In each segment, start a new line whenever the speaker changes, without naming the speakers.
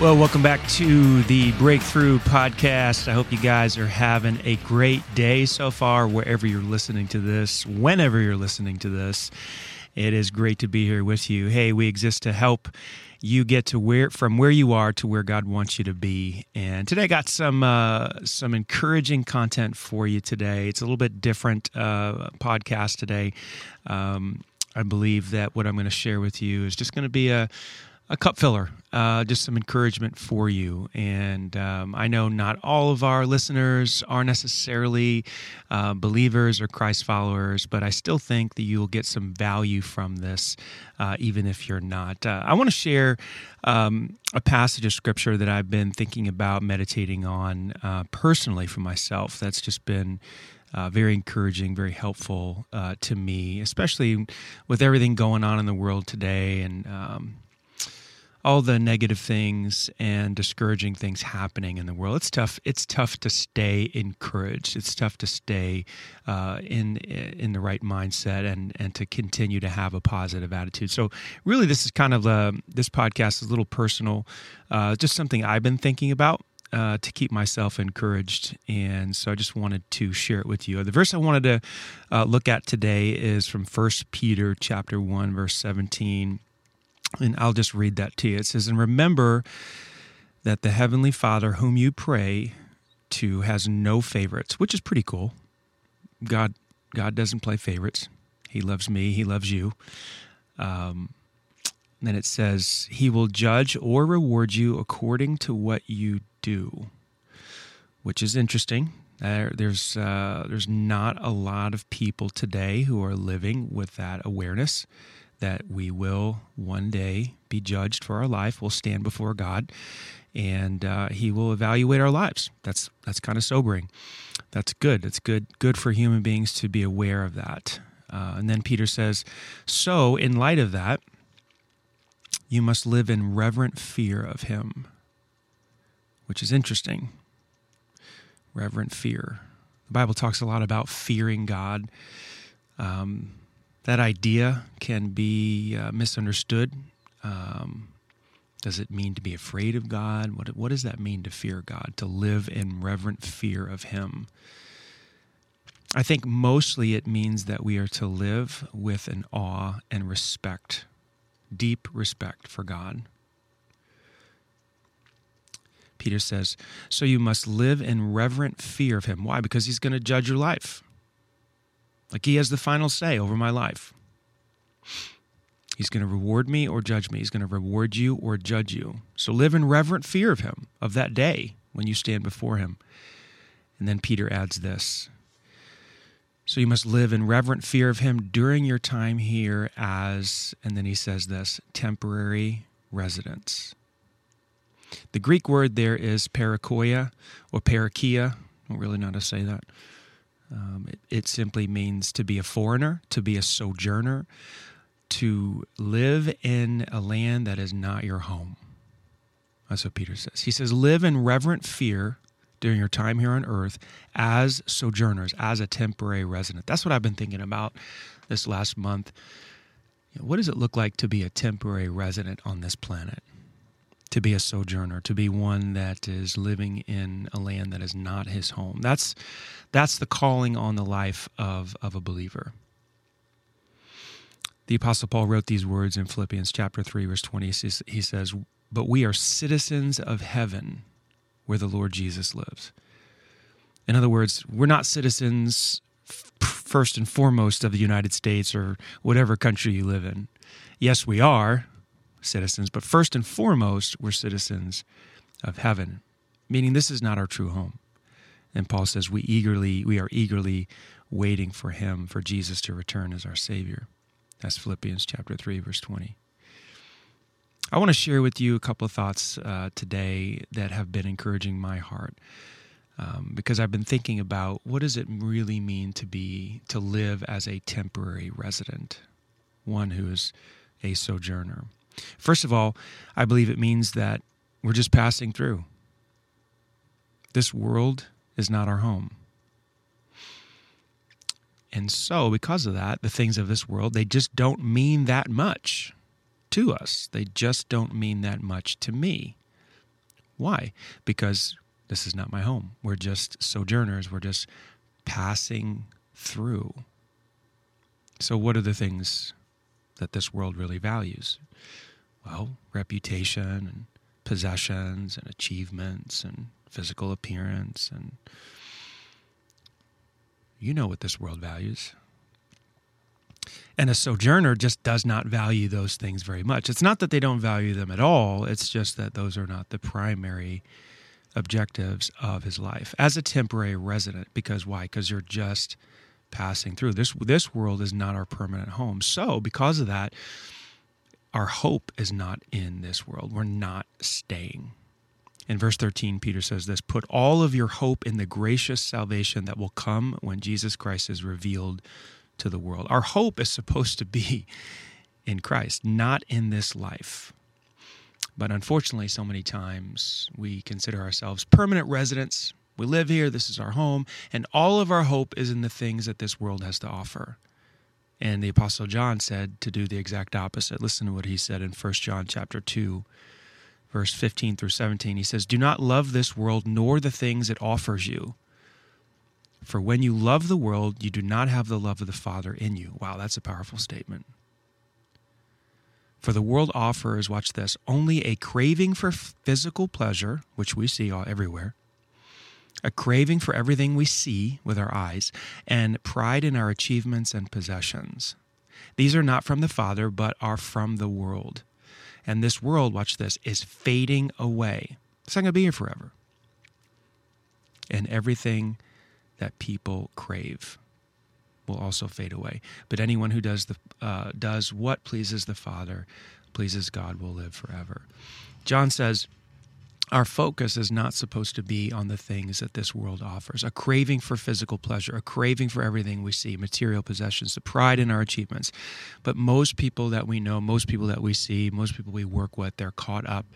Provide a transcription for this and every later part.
Well, welcome back to the Breakthrough Podcast. I hope you guys are having a great day so far, wherever you're listening to this, whenever you're listening to this. It is great to be here with you. Hey, we exist to help you get to where from where you are to where God wants you to be. And today I got some uh, some encouraging content for you today. It's a little bit different uh, podcast today. Um, I believe that what I'm going to share with you is just going to be a a cup filler, uh, just some encouragement for you. And um, I know not all of our listeners are necessarily uh, believers or Christ followers, but I still think that you'll get some value from this, uh, even if you're not. Uh, I want to share um, a passage of scripture that I've been thinking about meditating on uh, personally for myself. That's just been. Uh, very encouraging, very helpful uh, to me, especially with everything going on in the world today and um, all the negative things and discouraging things happening in the world. It's tough. It's tough to stay encouraged. It's tough to stay uh, in in the right mindset and and to continue to have a positive attitude. So really, this is kind of a, this podcast is a little personal, uh, just something I've been thinking about. Uh, to keep myself encouraged. And so I just wanted to share it with you. The verse I wanted to uh, look at today is from First Peter chapter 1, verse 17 and I'll just read that to you. It says, And remember that the Heavenly Father, whom you pray to, has no favorites, which is pretty cool. God, God doesn't play favorites. He loves me, He loves you. Um, then it says, He will judge or reward you according to what you do, which is interesting. Uh, there's uh, there's not a lot of people today who are living with that awareness that we will one day be judged for our life. We'll stand before God, and uh, He will evaluate our lives. That's that's kind of sobering. That's good. That's good good for human beings to be aware of that. Uh, and then Peter says, "So, in light of that, you must live in reverent fear of Him," which is interesting. Reverent fear. The Bible talks a lot about fearing God. Um, that idea can be uh, misunderstood. Um, does it mean to be afraid of God? What, what does that mean to fear God? To live in reverent fear of Him? I think mostly it means that we are to live with an awe and respect, deep respect for God. Peter says, So you must live in reverent fear of Him. Why? Because He's going to judge your life. Like he has the final say over my life. He's going to reward me or judge me. He's going to reward you or judge you. So live in reverent fear of him, of that day when you stand before him. And then Peter adds this. So you must live in reverent fear of him during your time here as, and then he says this, temporary residents. The Greek word there is parakoia or parakia. I don't really know how to say that. Um, it, it simply means to be a foreigner, to be a sojourner, to live in a land that is not your home. That's what Peter says. He says, Live in reverent fear during your time here on earth as sojourners, as a temporary resident. That's what I've been thinking about this last month. You know, what does it look like to be a temporary resident on this planet? To be a sojourner, to be one that is living in a land that is not his home. That's that's the calling on the life of, of a believer. The Apostle Paul wrote these words in Philippians chapter 3, verse 20. He says, But we are citizens of heaven where the Lord Jesus lives. In other words, we're not citizens first and foremost of the United States or whatever country you live in. Yes, we are citizens, but first and foremost, we're citizens of heaven, meaning this is not our true home. And Paul says we eagerly we are eagerly waiting for him for Jesus to return as our savior. That's Philippians chapter 3 verse 20. I want to share with you a couple of thoughts uh, today that have been encouraging my heart. Um, because I've been thinking about what does it really mean to be to live as a temporary resident, one who is a sojourner. First of all, I believe it means that we're just passing through. This world is not our home. And so, because of that, the things of this world, they just don't mean that much to us. They just don't mean that much to me. Why? Because this is not my home. We're just sojourners. We're just passing through. So, what are the things that this world really values? Well, reputation and possessions and achievements and physical appearance and you know what this world values. And a sojourner just does not value those things very much. It's not that they don't value them at all, it's just that those are not the primary objectives of his life as a temporary resident. Because why? Because you're just passing through. This this world is not our permanent home. So, because of that, our hope is not in this world. We're not staying. In verse 13, Peter says this Put all of your hope in the gracious salvation that will come when Jesus Christ is revealed to the world. Our hope is supposed to be in Christ, not in this life. But unfortunately, so many times we consider ourselves permanent residents. We live here, this is our home, and all of our hope is in the things that this world has to offer. And the apostle John said to do the exact opposite. Listen to what he said in 1 John chapter 2 verse 15 through 17. He says, "Do not love this world nor the things it offers you." For when you love the world, you do not have the love of the Father in you. Wow, that's a powerful statement. For the world offers, watch this, only a craving for physical pleasure, which we see all everywhere, a craving for everything we see with our eyes, and pride in our achievements and possessions. These are not from the Father, but are from the world. And this world, watch this, is fading away. It's not going to be here forever. And everything that people crave will also fade away. But anyone who does the uh, does what pleases the Father, pleases God, will live forever. John says, our focus is not supposed to be on the things that this world offers a craving for physical pleasure, a craving for everything we see, material possessions, the pride in our achievements. But most people that we know, most people that we see, most people we work with, they're caught up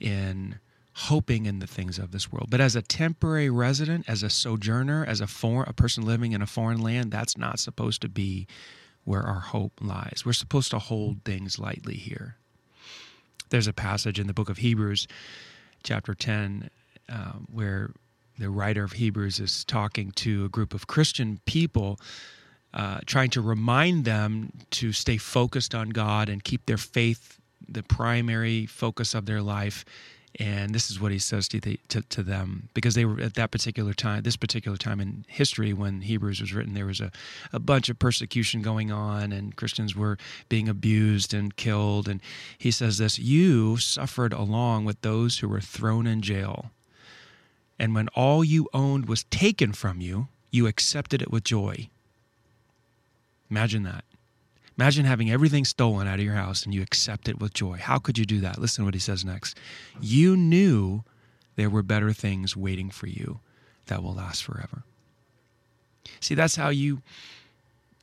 in hoping in the things of this world. But as a temporary resident, as a sojourner, as a foreign, a person living in a foreign land, that's not supposed to be where our hope lies. We're supposed to hold things lightly here. There's a passage in the book of Hebrews, chapter 10, uh, where the writer of Hebrews is talking to a group of Christian people. Uh, trying to remind them to stay focused on God and keep their faith the primary focus of their life and this is what he says to, the, to, to, them because they were at that particular time this particular time in history when hebrews was written there was a, a bunch of persecution going on and christians were being abused and killed. And he says this you suffered along with those who were thrown in jail. And when all you owned was taken from you you accepted it with joy. Imagine that Imagine having everything stolen out of your house and you accept it with joy. How could you do that? Listen to what he says next. You knew there were better things waiting for you that will last forever. See, that's how you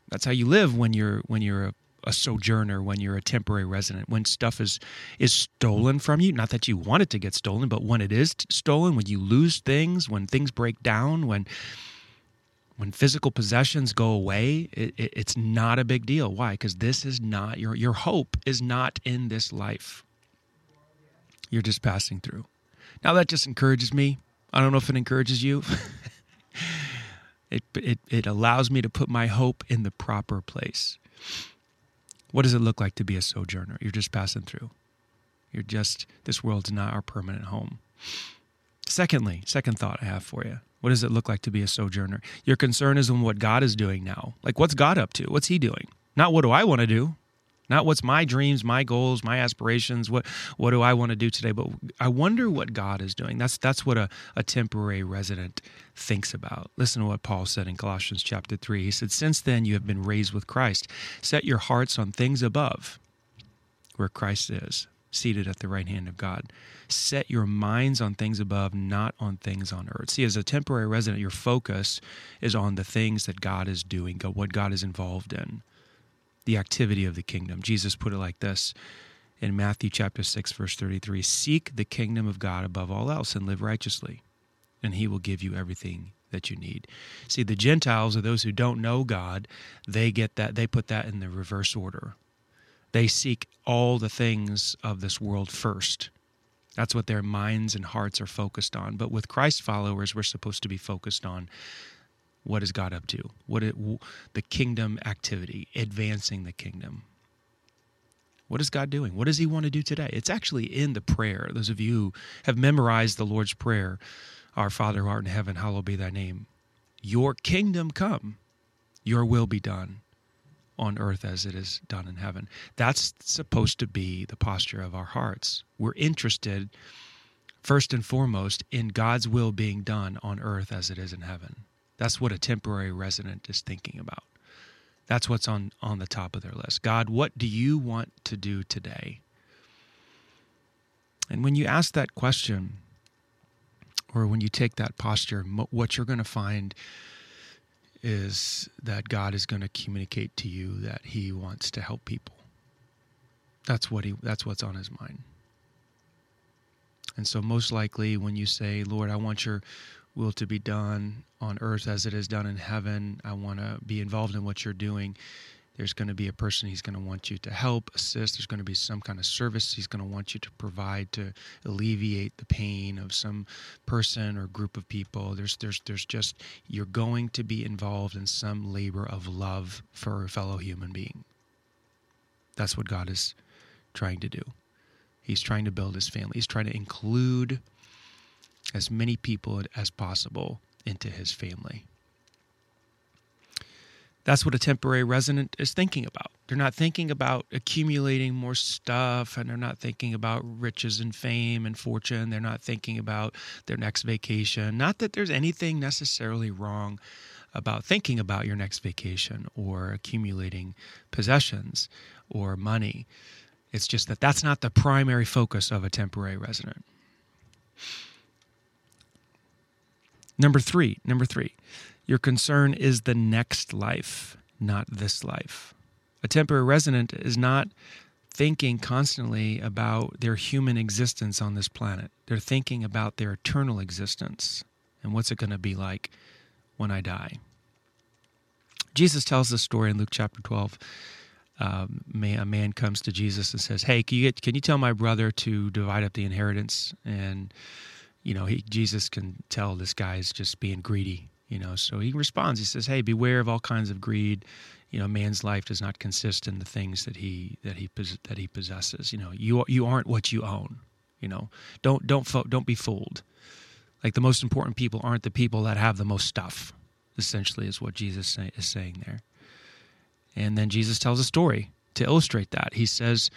that's how you live when you're when you're a, a sojourner, when you're a temporary resident, when stuff is is stolen from you, not that you want it to get stolen, but when it is stolen, when you lose things, when things break down, when when physical possessions go away, it, it, it's not a big deal. Why? Because this is not your your hope is not in this life. You're just passing through. Now that just encourages me. I don't know if it encourages you. it, it it allows me to put my hope in the proper place. What does it look like to be a sojourner? You're just passing through. You're just this world's not our permanent home. Secondly, second thought I have for you what does it look like to be a sojourner? Your concern is on what God is doing now. Like, what's God up to? What's He doing? Not what do I want to do? Not what's my dreams, my goals, my aspirations. What what do I want to do today? But I wonder what God is doing. That's that's what a, a temporary resident thinks about. Listen to what Paul said in Colossians chapter three. He said, Since then you have been raised with Christ. Set your hearts on things above, where Christ is, seated at the right hand of God. Set your minds on things above, not on things on earth. See, as a temporary resident, your focus is on the things that God is doing, what God is involved in, the activity of the kingdom. Jesus put it like this in Matthew chapter 6 verse 33, seek the kingdom of God above all else and live righteously, and he will give you everything that you need. See, the Gentiles are those who don't know God, they get that they put that in the reverse order. They seek all the things of this world first That's what their minds and hearts are focused on. But with Christ followers, we're supposed to be focused on what is God up to? What it, the kingdom activity, advancing the kingdom. What is God doing? What does He want to do today? It's actually in the prayer. Those of you who have memorized the Lord's Prayer, Our Father who art in heaven, hallowed be thy name. Your kingdom come, your will be done on earth as it is done in heaven. That's supposed to be the posture of our hearts. We're interested, first and foremost, in God's will being done on earth as it is in heaven. That's what a temporary resident is thinking about. That's what's on, on the top of their list. God, what do you want to do today? And when you ask that question, or when you take that posture, what you're going to find is that God is going to communicate to you that He wants to help people. That's what he. That's what's on His mind. And so, most likely, when you say, "Lord, I want Your will to be done on earth as it is done in heaven. I want to be involved in what you're doing. There's going to be a person he's going to want you to help, assist. There's going to be some kind of service he's going to want you to provide to alleviate the pain of some person or group of people. There's there's there's just you're going to be involved in some labor of love for a fellow human being. That's what God is trying to do. He's trying to build his family. He's trying to include as many people as possible into his family. That's what a temporary resident is thinking about. They're not thinking about accumulating more stuff and they're not thinking about riches and fame and fortune. They're not thinking about their next vacation. Not that there's anything necessarily wrong about thinking about your next vacation or accumulating possessions or money. It's just that that's not the primary focus of a temporary resident. Number three, number three, your concern is the next life, not this life. A temporary resident is not thinking constantly about their human existence on this planet. They're thinking about their eternal existence and what's it going to be like when I die. Jesus tells this story in Luke chapter 12. Um, a man comes to Jesus and says, "Hey, can you, get, can you tell my brother to divide up the inheritance?" And you know, he, Jesus can tell this guy is just being greedy, you know. So he responds. He says, "Hey, beware of all kinds of greed. You know, man's life does not consist in the things that he that he that he possesses. You know, you you aren't what you own. You know, don't don't don't be fooled. Like the most important people aren't the people that have the most stuff. Essentially, is what Jesus say, is saying there. And then Jesus tells a story to illustrate that. He says,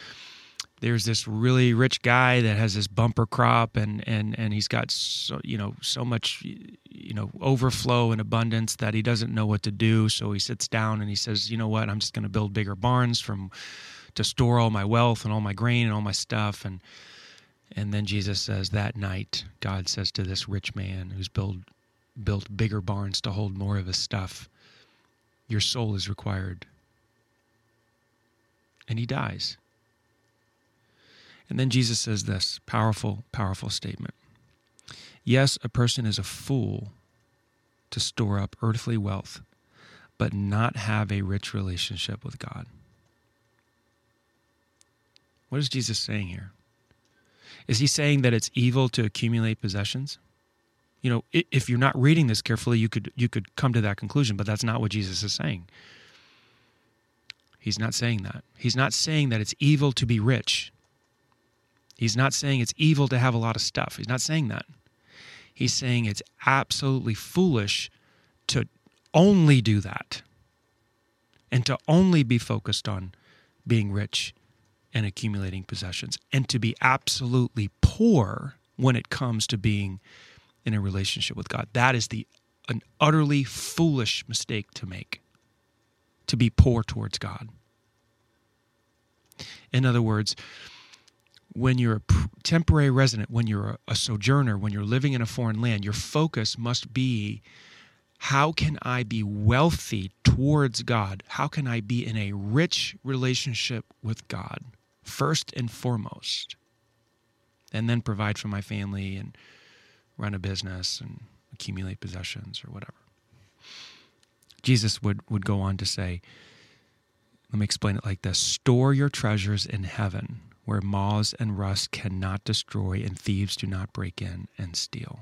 there's this really rich guy that has this bumper crop and and and he's got so you know so much you know overflow and abundance that he doesn't know what to do. So he sits down and he says you know what? I'm just going to build bigger barns from to store all my wealth and all my grain and all my stuff. And and then Jesus says that night God says to this rich man who's built built bigger barns to hold more of his stuff your soul is required. And he dies and then Jesus says this powerful, powerful statement Yes, a person is a fool to store up earthly wealth, but not have a rich relationship with God. What is Jesus saying here? Is he saying that it's evil to accumulate possessions? You know, if you're not reading this carefully, you could you could come to that conclusion, but that's not what Jesus is saying. He's not saying that. He's not saying that it's evil to be rich. He's not saying it's evil to have a lot of stuff. He's not saying that. He's saying it's absolutely foolish to only do that and to only be focused on being rich and accumulating possessions and to be absolutely poor when it comes to being in a relationship with God. That is the an utterly foolish mistake to make. To be poor towards God. In other words, when you're a temporary resident, when you're a, sojourner, when you're living in a foreign land, your focus must be how can I be wealthy towards God? How can I be in a rich relationship with God, first and foremost? And then provide for my family and run a business and accumulate possessions or whatever. Jesus would, would go on to say, let me explain it like this store your treasures in heaven where moths and rust cannot destroy and thieves do not break in and steal.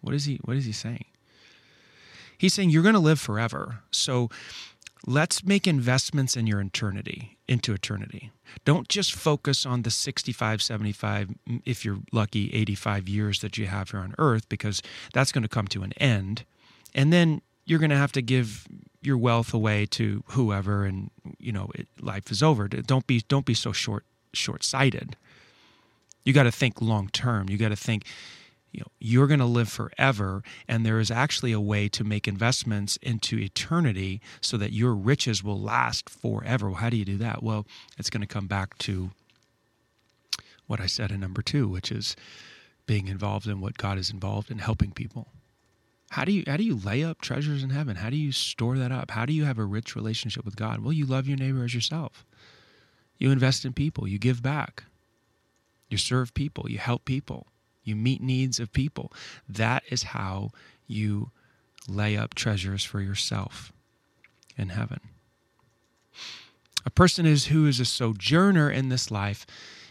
What is he what is he saying? He's saying you're going to live forever. So let's make investments in your eternity, into eternity. Don't just focus on the 65, 75, mm, if you're lucky, 85 years that you have here on earth, because that's going to come to an end. And then you're going to have to give your wealth away to whoever and you know it, life is over. Don't be don't be so short short-sighted. You got to think long term you got to think you know you're going to live forever and there is actually a way to make investments into eternity so that your riches will last forever. Well, how do you do that? Well it's going to come back to what i said in number 2 which is being involved in what god is involved in helping people how do you how do you lay up treasures in heaven? How do you store that up? How do you have a rich relationship with God? Well, you love your neighbor as yourself. You invest in people, you give back. You serve people, you help people. You meet needs of people. That is how you lay up treasures for yourself in heaven. A person is who is a sojourner in this life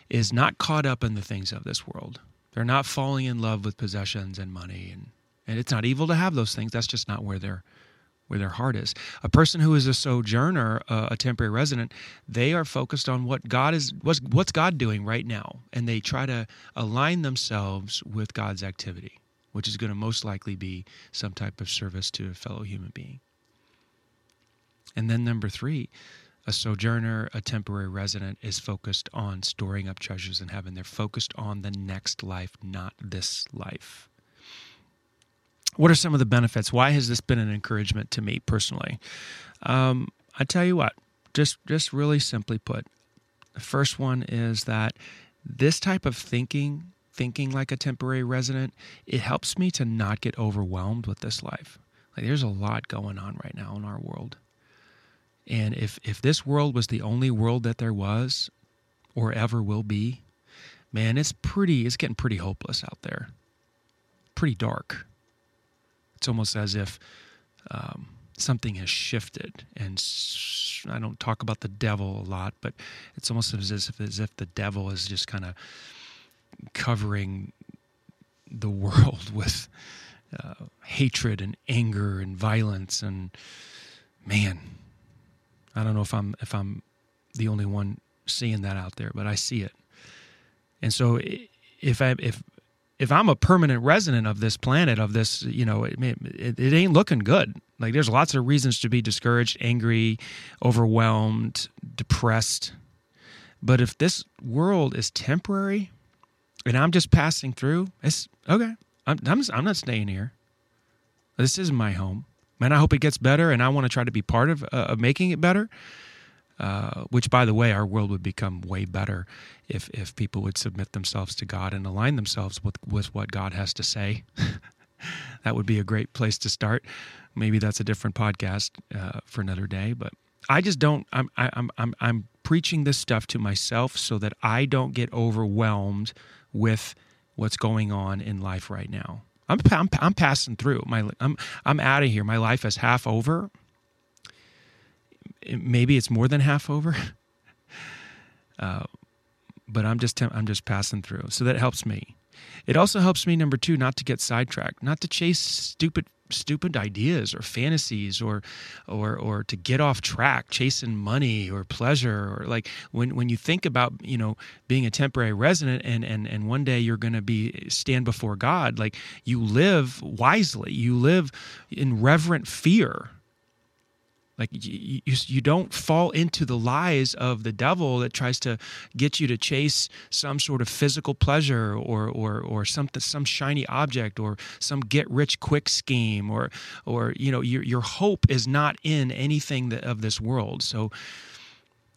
is not caught up in the things of this world. They're not falling in love with possessions and money and and it's not evil to have those things. That's just not where their where their heart is. A person who is a sojourner, uh, a temporary resident, they are focused on what God is what's what's God doing right now, and they try to align themselves with God's activity, which is going to most likely be some type of service to a fellow human being. And then number 3, a sojourner, a temporary resident, is focused on storing up treasures in heaven. They're focused on the next life, not this life. What are some of the benefits? Why has this been an encouragement to me personally? Um, I tell you what, just just really simply put, the first one is that this type of thinking, thinking like a temporary resident, it helps me to not get overwhelmed with this life. Like there's a lot going on right now in our world. And if if this world was the only world that there was or ever will be, man, it's pretty it's getting pretty hopeless out there. Pretty dark it's almost as if um, something has shifted. And I don't talk about the devil a lot, but it's almost as if, as if the devil is just kind of covering the world with uh, hatred and anger and violence. And man, I don't know if I'm if I'm the only one seeing that out there, but I see it. And so if I if if I'm a permanent resident of this planet, of this, you know, it, it, it, ain't looking good. Like there's lots of reasons to be discouraged, angry, overwhelmed, depressed. But if this world is temporary and I'm just passing through, it's okay. I'm, I'm, I'm not staying here. This is my home. Man, I hope it gets better and I want to try to be part of, uh, of making it better. Uh, which, by the way, our world would become way better if if people would submit themselves to God and align themselves with with what God has to say. that would be a great place to start. Maybe that's a different podcast uh, for another day, but I just don't. I'm I'm I'm I'm preaching this stuff to myself so that I don't get overwhelmed with what's going on in life right now. I'm I'm, I'm passing through. My I'm I'm out of here. My life is half over maybe it's more than half over. uh, but I'm just I'm just passing through, so that helps me. It also helps me number two not to get sidetracked, not to chase stupid stupid ideas or fantasies or or or to get off track chasing money or pleasure or like when when you think about you know being a temporary resident and and and one day you're going to be stand before God like you live wisely you live in reverent fear like you, you, you don't fall into the lies of the devil that tries to get you to chase some sort of physical pleasure or or or something some shiny object or some get rich quick scheme or or you know your your hope is not in anything that, of this world. So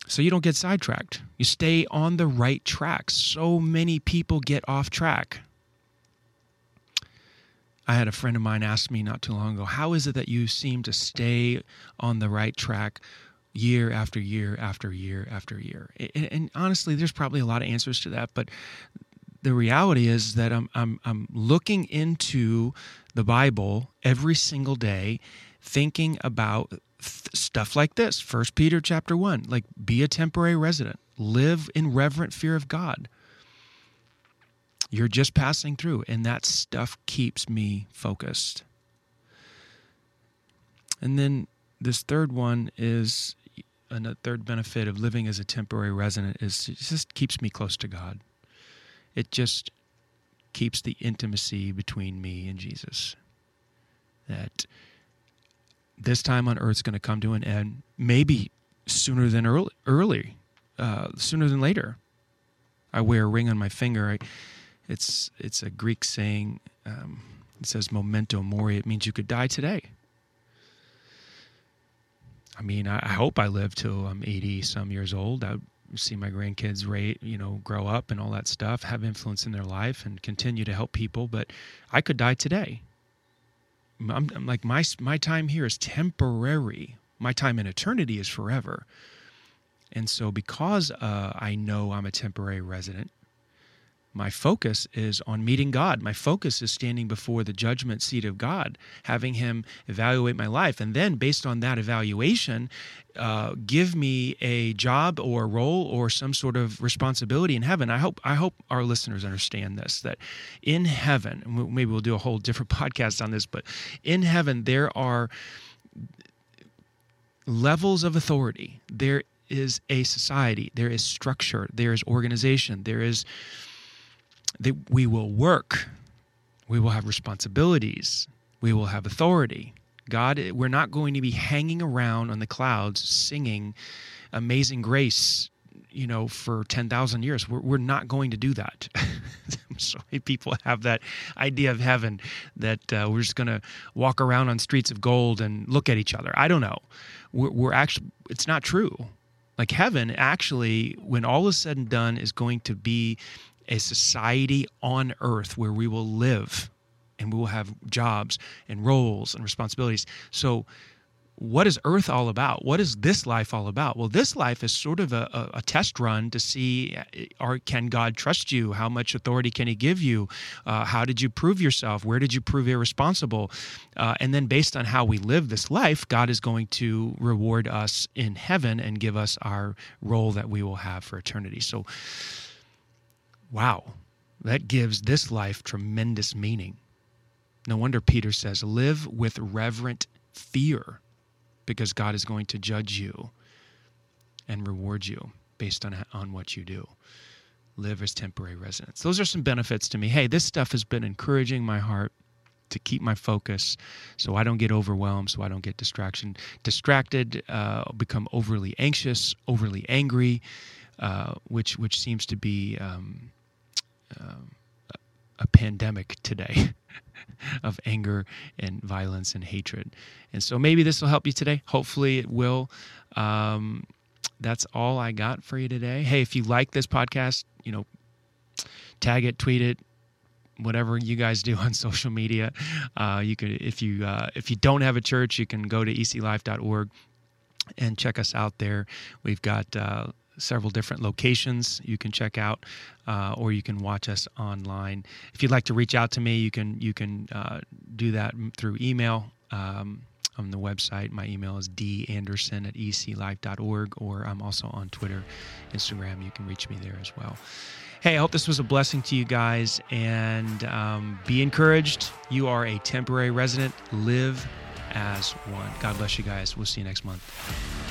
so you don't get sidetracked. You stay on the right track. So many people get off track. I had a friend of mine ask me not too long ago, How is it that you seem to stay on the right track year after year after year after year? And, and honestly, there's probably a lot of answers to that, but the reality is that I'm, I'm, I'm looking into the Bible every single day, thinking about th- stuff like this. First Peter chapter one, like be a temporary resident live in reverent fear of God. You're just passing through, and that stuff keeps me focused. And then this third one is a third benefit of living as a temporary resident is it just keeps me close to God. It just keeps the intimacy between me and Jesus. That this time on earth is going to come to an end, maybe sooner than early, early uh, sooner than later. I wear a ring on my finger. I, it's it's a Greek saying. Um, it says "memento mori." It means you could die today. I mean, I, I hope I live till I'm 80 some years old. I see my grandkids rate, you know, grow up and all that stuff, have influence in their life and continue to help people, but I could die today. I'm, I'm like my my time here is temporary. My time in eternity is forever. And so because uh, I know I'm a temporary resident, my focus is on meeting God. My focus is standing before the judgment seat of God, having Him evaluate my life. And then, based on that evaluation, uh, give me a job or a role or some sort of responsibility in heaven. I hope I hope our listeners understand this that in heaven, maybe we'll do a whole different podcast on this, but in heaven there are levels of authority. There is a society, there is structure, there is organization, there is that we will work, we will have responsibilities, we will have authority. God, we're not going to be hanging around on the clouds singing Amazing Grace, you know, for 10,000 years. We're, we're not going to do that. so many people have that idea of heaven that uh, we're just going to walk around on streets of gold and look at each other. I don't know. We're, we're actually, it's not true. Like heaven, actually, when all is said and done, is going to be a society on earth where we will live and we will have jobs and roles and responsibilities. So, what is earth all about? What is this life all about? Well, this life is sort of a, a, test run to see are, can God trust you? How much authority can He give you? Uh, how did you prove yourself? Where did you prove irresponsible? Uh, and then, based on how we live this life, God is going to reward us in heaven and give us our role that we will have for eternity. So, Wow, that gives this life tremendous meaning. No wonder Peter says, live with reverent fear because God is going to judge you and reward you based on, on what you do. Live as temporary residents. Those are some benefits to me. Hey, this stuff has been encouraging my heart to keep my focus so I don't get overwhelmed, so I don't get distraction, distracted, uh, become overly anxious, overly angry, uh, which which seems to be um, um, a pandemic today of anger and violence and hatred. And so maybe this will help you today. Hopefully it will. Um, that's all I got for you today. Hey, if you like this podcast, you know, tag it, tweet it, whatever you guys do on social media. Uh, you could, if you uh, if you don't have a church, you can go to eclife.org and check us out there. We've got uh, several different locations you can check out, uh, or you can watch us online. If you'd like to reach out to me, you can you can uh, do that through email. Um, on the website, my email is danderson at eclife.org, or I'm also on Twitter, Instagram. You can reach me there as well. Hey, I hope this was a blessing to you guys, and um, be encouraged. You are a temporary resident. Live as one. God bless you guys. We'll see you next month.